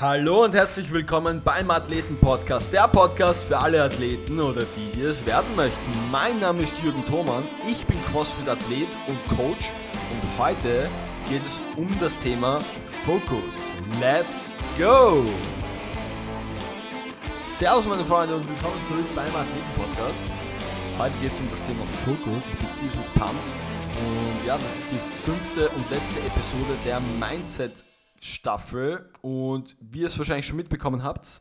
Hallo und herzlich willkommen beim Athleten Podcast, der Podcast für alle Athleten oder die, die es werden möchten. Mein Name ist Jürgen Thomann, ich bin CrossFit Athlet und Coach und heute geht es um das Thema Fokus. Let's go! Servus meine Freunde und willkommen zurück beim Athleten Podcast. Heute geht es um das Thema Fokus. Ich bin diesen pumped und ja, das ist die fünfte und letzte Episode der Mindset Staffel und wie ihr es wahrscheinlich schon mitbekommen habt,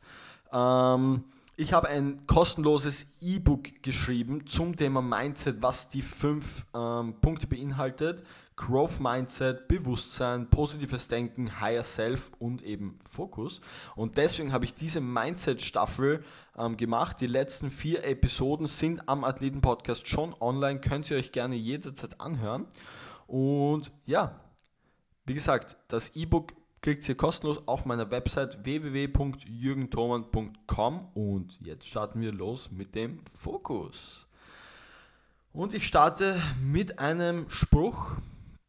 ähm, ich habe ein kostenloses E-Book geschrieben zum Thema Mindset, was die fünf ähm, Punkte beinhaltet. Growth Mindset, Bewusstsein, positives Denken, Higher Self und eben Fokus. Und deswegen habe ich diese Mindset-Staffel ähm, gemacht. Die letzten vier Episoden sind am Athleten-Podcast schon online, könnt ihr euch gerne jederzeit anhören. Und ja, wie gesagt, das E-Book kriegt ihr kostenlos auf meiner Website www.jürgenthoman.com und jetzt starten wir los mit dem Fokus. Und ich starte mit einem Spruch,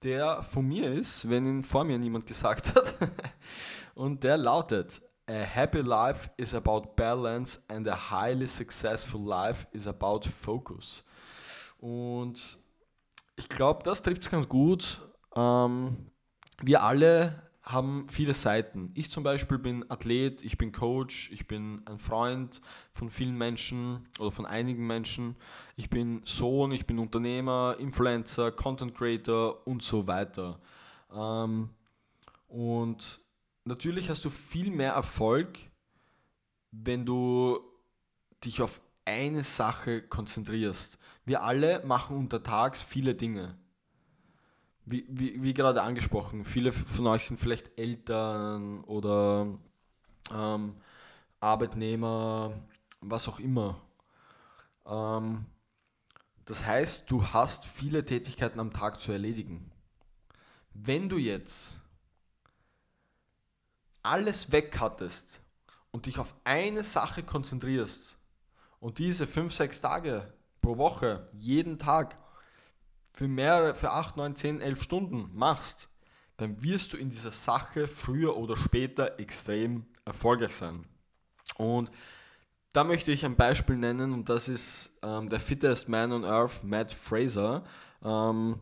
der von mir ist, wenn ihn vor mir niemand gesagt hat. und der lautet, A happy life is about balance and a highly successful life is about focus. Und ich glaube, das trifft es ganz gut. Ähm, wir alle haben viele Seiten. Ich zum Beispiel bin Athlet, ich bin Coach, ich bin ein Freund von vielen Menschen oder von einigen Menschen. Ich bin Sohn, ich bin Unternehmer, Influencer, Content Creator und so weiter. Ähm, und natürlich hast du viel mehr Erfolg, wenn du dich auf eine Sache konzentrierst. Wir alle machen untertags viele Dinge wie, wie, wie gerade angesprochen, viele von euch sind vielleicht Eltern oder ähm, Arbeitnehmer, was auch immer. Ähm, das heißt, du hast viele Tätigkeiten am Tag zu erledigen. Wenn du jetzt alles weg hattest und dich auf eine Sache konzentrierst und diese 5, 6 Tage pro Woche, jeden Tag für mehrere, für 8, 9, 10, 11 Stunden machst, dann wirst du in dieser Sache früher oder später extrem erfolgreich sein. Und da möchte ich ein Beispiel nennen und das ist ähm, der fittest man on earth, Matt Fraser. Ähm,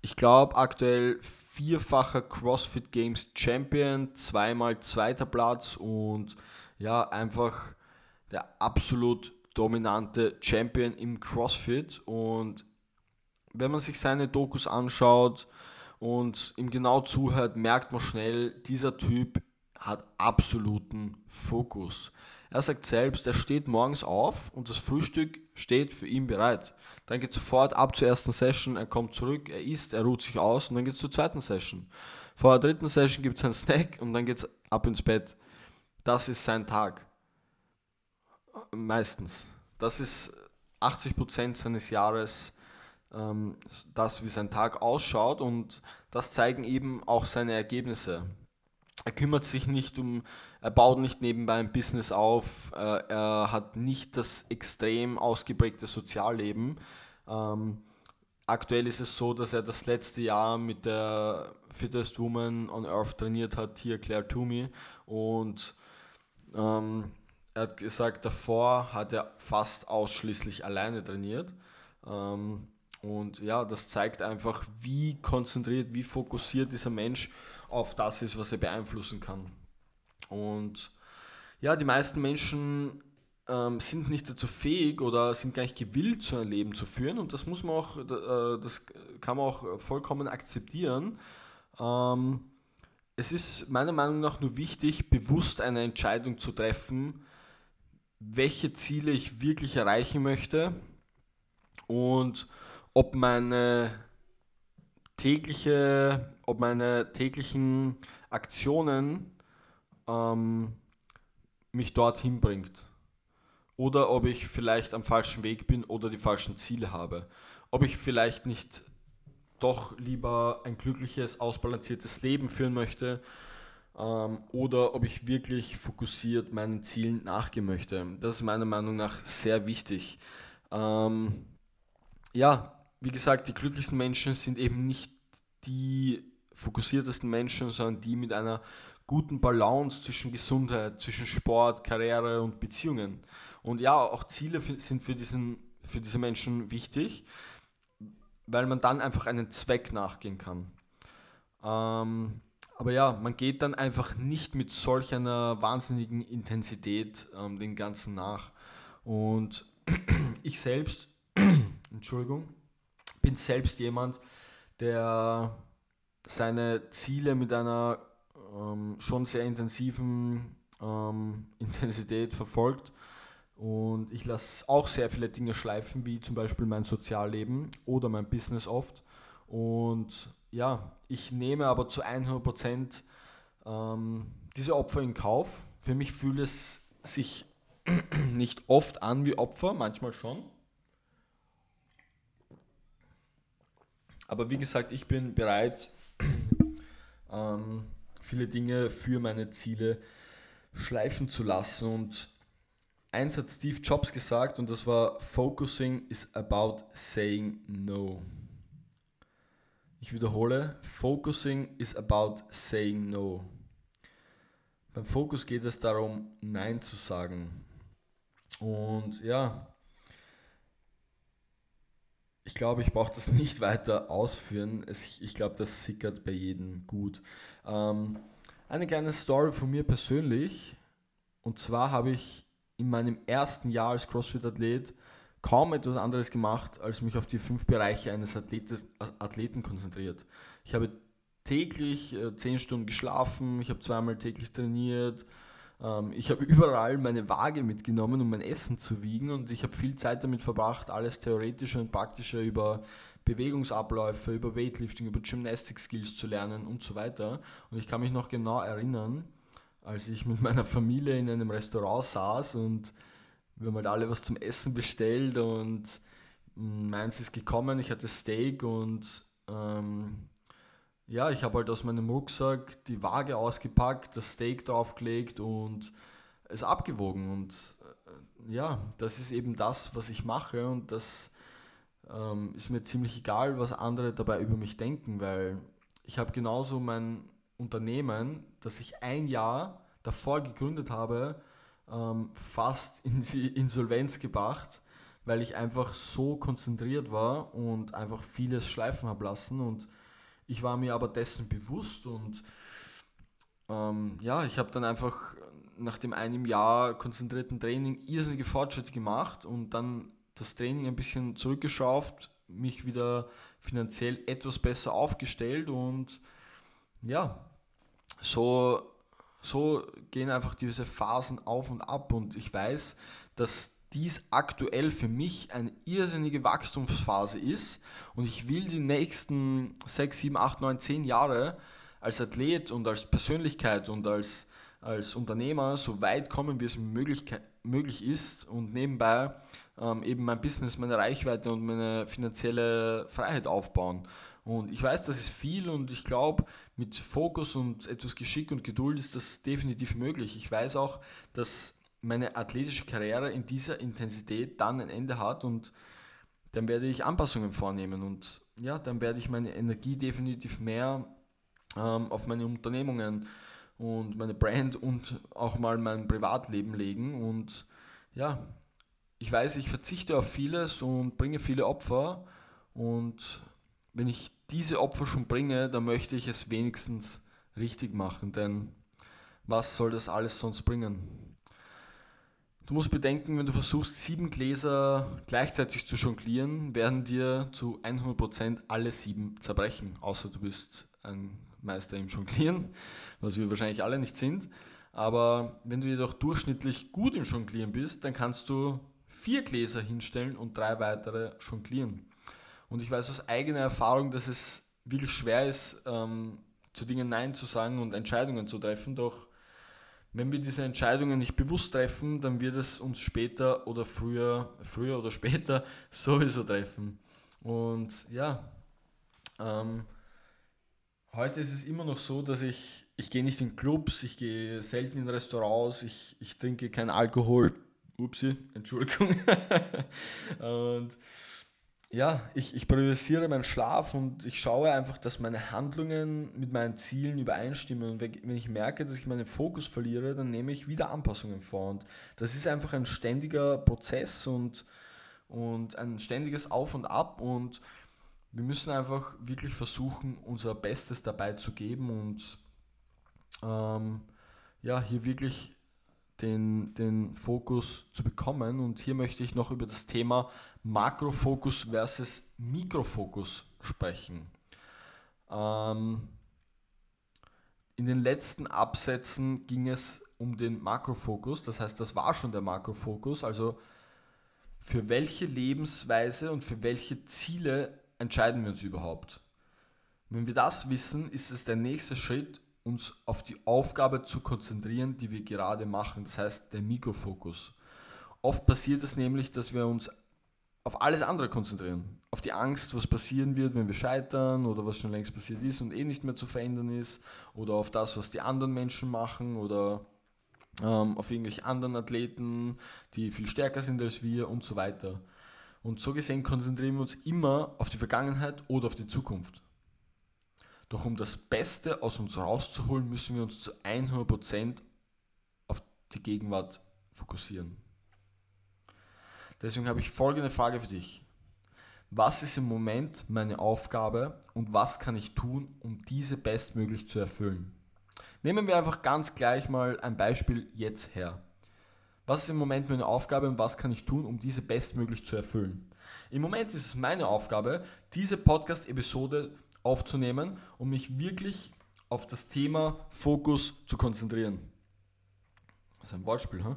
ich glaube aktuell vierfacher CrossFit Games Champion, zweimal zweiter Platz und ja, einfach der absolut dominante Champion im CrossFit und wenn man sich seine Dokus anschaut und ihm genau zuhört, merkt man schnell, dieser Typ hat absoluten Fokus. Er sagt selbst, er steht morgens auf und das Frühstück steht für ihn bereit. Dann geht sofort ab zur ersten Session, er kommt zurück, er isst, er ruht sich aus und dann geht es zur zweiten Session. Vor der dritten Session gibt es einen Snack und dann geht es ab ins Bett. Das ist sein Tag. Meistens. Das ist 80% seines Jahres ähm, das, wie sein Tag ausschaut und das zeigen eben auch seine Ergebnisse. Er kümmert sich nicht um, er baut nicht nebenbei ein Business auf, äh, er hat nicht das extrem ausgeprägte Sozialleben. Ähm, aktuell ist es so, dass er das letzte Jahr mit der Fittest Woman on Earth trainiert hat, hier Claire Toomey. Und ähm, er hat gesagt, davor hat er fast ausschließlich alleine trainiert. Ähm, und ja, das zeigt einfach, wie konzentriert, wie fokussiert dieser Mensch auf das ist, was er beeinflussen kann. Und ja, die meisten Menschen ähm, sind nicht dazu fähig oder sind gar nicht gewillt, so ein Leben zu führen. Und das muss man auch, äh, das kann man auch vollkommen akzeptieren. Ähm, es ist meiner Meinung nach nur wichtig, bewusst eine Entscheidung zu treffen, welche Ziele ich wirklich erreichen möchte und ob meine tägliche, ob meine täglichen Aktionen ähm, mich dorthin bringt. Oder ob ich vielleicht am falschen Weg bin oder die falschen Ziele habe. Ob ich vielleicht nicht doch lieber ein glückliches, ausbalanciertes Leben führen möchte ähm, oder ob ich wirklich fokussiert meinen Zielen nachgehen möchte. Das ist meiner Meinung nach sehr wichtig. Ähm, ja, wie gesagt, die glücklichsten Menschen sind eben nicht die fokussiertesten Menschen, sondern die mit einer guten Balance zwischen Gesundheit, zwischen Sport, Karriere und Beziehungen. Und ja, auch Ziele sind für, diesen, für diese Menschen wichtig, weil man dann einfach einen Zweck nachgehen kann. Ähm, aber ja, man geht dann einfach nicht mit solch einer wahnsinnigen Intensität ähm, den Ganzen nach. Und ich selbst, Entschuldigung, bin selbst jemand, der seine Ziele mit einer ähm, schon sehr intensiven ähm, Intensität verfolgt. Und ich lasse auch sehr viele Dinge schleifen, wie zum Beispiel mein Sozialleben oder mein Business oft. Und ja, ich nehme aber zu 100% ähm, diese Opfer in Kauf. Für mich fühlt es sich nicht oft an wie Opfer, manchmal schon. Aber wie gesagt, ich bin bereit, ähm, viele Dinge für meine Ziele schleifen zu lassen. Und eins hat Steve Jobs gesagt und das war, Focusing is about saying no. Ich wiederhole, Focusing is about saying no. Beim Fokus geht es darum, Nein zu sagen. Und ja, ich glaube, ich brauche das nicht weiter ausführen. Es, ich glaube, das sickert bei jedem gut. Ähm, eine kleine Story von mir persönlich. Und zwar habe ich in meinem ersten Jahr als CrossFit-Athlet kaum etwas anderes gemacht, als mich auf die fünf Bereiche eines Athletes, Athleten konzentriert. Ich habe täglich äh, zehn Stunden geschlafen, ich habe zweimal täglich trainiert, ähm, ich habe überall meine Waage mitgenommen, um mein Essen zu wiegen und ich habe viel Zeit damit verbracht, alles theoretische und praktische über Bewegungsabläufe, über Weightlifting, über Gymnastic Skills zu lernen und so weiter. Und ich kann mich noch genau erinnern, als ich mit meiner Familie in einem Restaurant saß und wir haben halt alle was zum Essen bestellt und meins ist gekommen, ich hatte Steak und ähm, ja, ich habe halt aus meinem Rucksack die Waage ausgepackt, das Steak draufgelegt und es abgewogen. Und äh, ja, das ist eben das, was ich mache und das ähm, ist mir ziemlich egal, was andere dabei über mich denken, weil ich habe genauso mein Unternehmen, das ich ein Jahr davor gegründet habe, ähm, fast in die Insolvenz gebracht, weil ich einfach so konzentriert war und einfach vieles schleifen habe lassen und ich war mir aber dessen bewusst und ähm, ja, ich habe dann einfach nach dem einem Jahr konzentrierten Training irrsinnige Fortschritte gemacht und dann das Training ein bisschen zurückgeschraubt, mich wieder finanziell etwas besser aufgestellt und ja, so so gehen einfach diese Phasen auf und ab und ich weiß, dass dies aktuell für mich eine irrsinnige Wachstumsphase ist und ich will die nächsten 6, 7, 8, 9, 10 Jahre als Athlet und als Persönlichkeit und als, als Unternehmer so weit kommen, wie es möglich, möglich ist und nebenbei ähm, eben mein Business, meine Reichweite und meine finanzielle Freiheit aufbauen. Und ich weiß, das ist viel und ich glaube, mit Fokus und etwas Geschick und Geduld ist das definitiv möglich. Ich weiß auch, dass meine athletische Karriere in dieser Intensität dann ein Ende hat und dann werde ich Anpassungen vornehmen und ja, dann werde ich meine Energie definitiv mehr ähm, auf meine Unternehmungen und meine Brand und auch mal mein Privatleben legen und ja, ich weiß, ich verzichte auf vieles und bringe viele Opfer und wenn ich diese Opfer schon bringe, dann möchte ich es wenigstens richtig machen, denn was soll das alles sonst bringen? Du musst bedenken, wenn du versuchst, sieben Gläser gleichzeitig zu jonglieren, werden dir zu 100% alle sieben zerbrechen, außer du bist ein Meister im Jonglieren, was wir wahrscheinlich alle nicht sind. Aber wenn du jedoch durchschnittlich gut im Jonglieren bist, dann kannst du vier Gläser hinstellen und drei weitere jonglieren. Und ich weiß aus eigener Erfahrung, dass es wirklich schwer ist, ähm, zu Dingen Nein zu sagen und Entscheidungen zu treffen. Doch wenn wir diese Entscheidungen nicht bewusst treffen, dann wird es uns später oder früher, früher oder später sowieso treffen. Und ja, ähm, heute ist es immer noch so, dass ich, ich gehe nicht in Clubs, ich gehe selten in Restaurants, ich, ich trinke keinen Alkohol. Upsi, Entschuldigung. und ja, ich, ich priorisiere meinen Schlaf und ich schaue einfach, dass meine Handlungen mit meinen Zielen übereinstimmen. Und wenn ich merke, dass ich meinen Fokus verliere, dann nehme ich wieder Anpassungen vor. Und das ist einfach ein ständiger Prozess und, und ein ständiges Auf und Ab. Und wir müssen einfach wirklich versuchen, unser Bestes dabei zu geben und ähm, ja, hier wirklich den, den Fokus zu bekommen. Und hier möchte ich noch über das Thema Makrofokus versus Mikrofokus sprechen. Ähm, in den letzten Absätzen ging es um den Makrofokus, das heißt, das war schon der Makrofokus, also für welche Lebensweise und für welche Ziele entscheiden wir uns überhaupt. Wenn wir das wissen, ist es der nächste Schritt, uns auf die Aufgabe zu konzentrieren, die wir gerade machen, das heißt der Mikrofokus. Oft passiert es nämlich, dass wir uns auf alles andere konzentrieren. Auf die Angst, was passieren wird, wenn wir scheitern oder was schon längst passiert ist und eh nicht mehr zu verändern ist. Oder auf das, was die anderen Menschen machen oder ähm, auf irgendwelche anderen Athleten, die viel stärker sind als wir und so weiter. Und so gesehen konzentrieren wir uns immer auf die Vergangenheit oder auf die Zukunft. Doch um das Beste aus uns rauszuholen, müssen wir uns zu 100% auf die Gegenwart fokussieren. Deswegen habe ich folgende Frage für dich. Was ist im Moment meine Aufgabe und was kann ich tun, um diese bestmöglich zu erfüllen? Nehmen wir einfach ganz gleich mal ein Beispiel jetzt her. Was ist im Moment meine Aufgabe und was kann ich tun, um diese bestmöglich zu erfüllen? Im Moment ist es meine Aufgabe, diese Podcast-Episode aufzunehmen, um mich wirklich auf das Thema Fokus zu konzentrieren. Das ist ein Wortspiel, hm?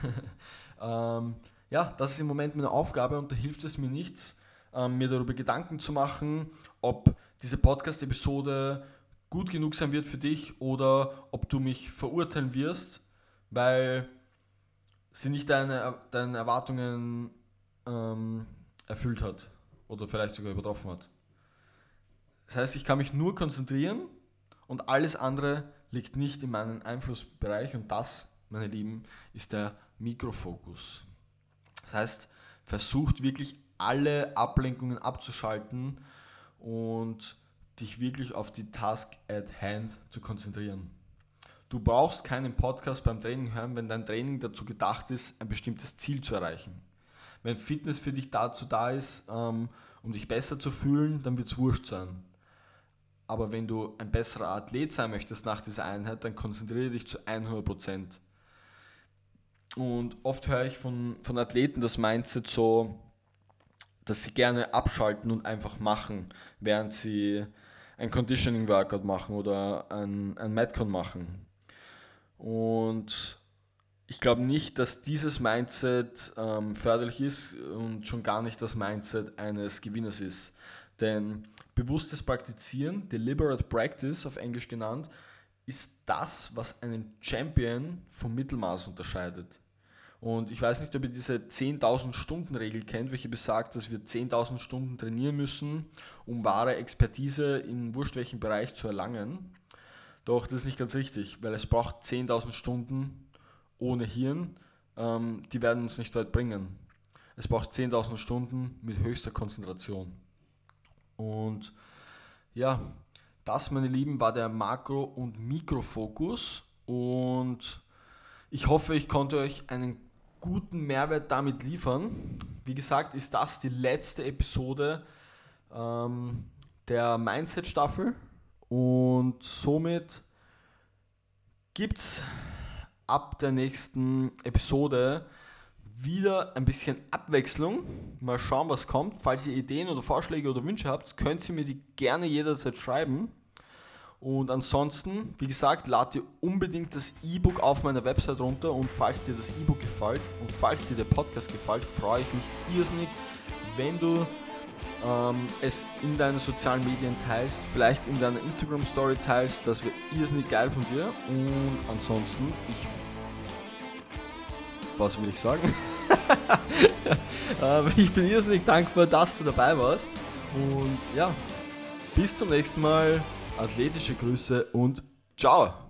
ähm, ja, das ist im Moment meine Aufgabe und da hilft es mir nichts, ähm, mir darüber Gedanken zu machen, ob diese Podcast-Episode gut genug sein wird für dich oder ob du mich verurteilen wirst, weil sie nicht deine, deine Erwartungen ähm, erfüllt hat oder vielleicht sogar übertroffen hat. Das heißt, ich kann mich nur konzentrieren und alles andere liegt nicht in meinem Einflussbereich und das, meine Lieben, ist der Mikrofokus. Das heißt, versucht wirklich alle Ablenkungen abzuschalten und dich wirklich auf die Task at Hand zu konzentrieren. Du brauchst keinen Podcast beim Training hören, wenn dein Training dazu gedacht ist, ein bestimmtes Ziel zu erreichen. Wenn Fitness für dich dazu da ist, ähm, um dich besser zu fühlen, dann wird es wurscht sein. Aber wenn du ein besserer Athlet sein möchtest nach dieser Einheit, dann konzentriere dich zu 100%. Und oft höre ich von, von Athleten das Mindset so, dass sie gerne abschalten und einfach machen, während sie ein Conditioning Workout machen oder ein, ein Metcon machen. Und ich glaube nicht, dass dieses Mindset ähm, förderlich ist und schon gar nicht das Mindset eines Gewinners ist. Denn bewusstes Praktizieren, deliberate practice auf Englisch genannt, ist das, was einen Champion vom Mittelmaß unterscheidet. Und ich weiß nicht, ob ihr diese 10.000 Stunden Regel kennt, welche besagt, dass wir 10.000 Stunden trainieren müssen, um wahre Expertise in wurscht welchem Bereich zu erlangen. Doch das ist nicht ganz richtig, weil es braucht 10.000 Stunden ohne Hirn, ähm, die werden uns nicht weit bringen. Es braucht 10.000 Stunden mit höchster Konzentration. Und ja, das, meine Lieben, war der Makro- und Mikrofokus. Und ich hoffe, ich konnte euch einen guten Mehrwert damit liefern. Wie gesagt, ist das die letzte Episode ähm, der Mindset-Staffel. Und somit gibt es ab der nächsten Episode wieder ein bisschen Abwechslung. Mal schauen, was kommt. Falls ihr Ideen oder Vorschläge oder Wünsche habt, könnt ihr mir die gerne jederzeit schreiben. Und ansonsten, wie gesagt, ladet ihr unbedingt das E-Book auf meiner Website runter. Und falls dir das E-Book gefällt und falls dir der Podcast gefällt, freue ich mich irrsinnig, wenn du ähm, es in deinen sozialen Medien teilst, vielleicht in deiner Instagram Story teilst. Das wäre irrsinnig geil von dir. Und ansonsten, ich was will ich sagen? ich bin irrsinnig dankbar, dass du dabei warst. Und ja, bis zum nächsten Mal. Athletische Grüße und ciao.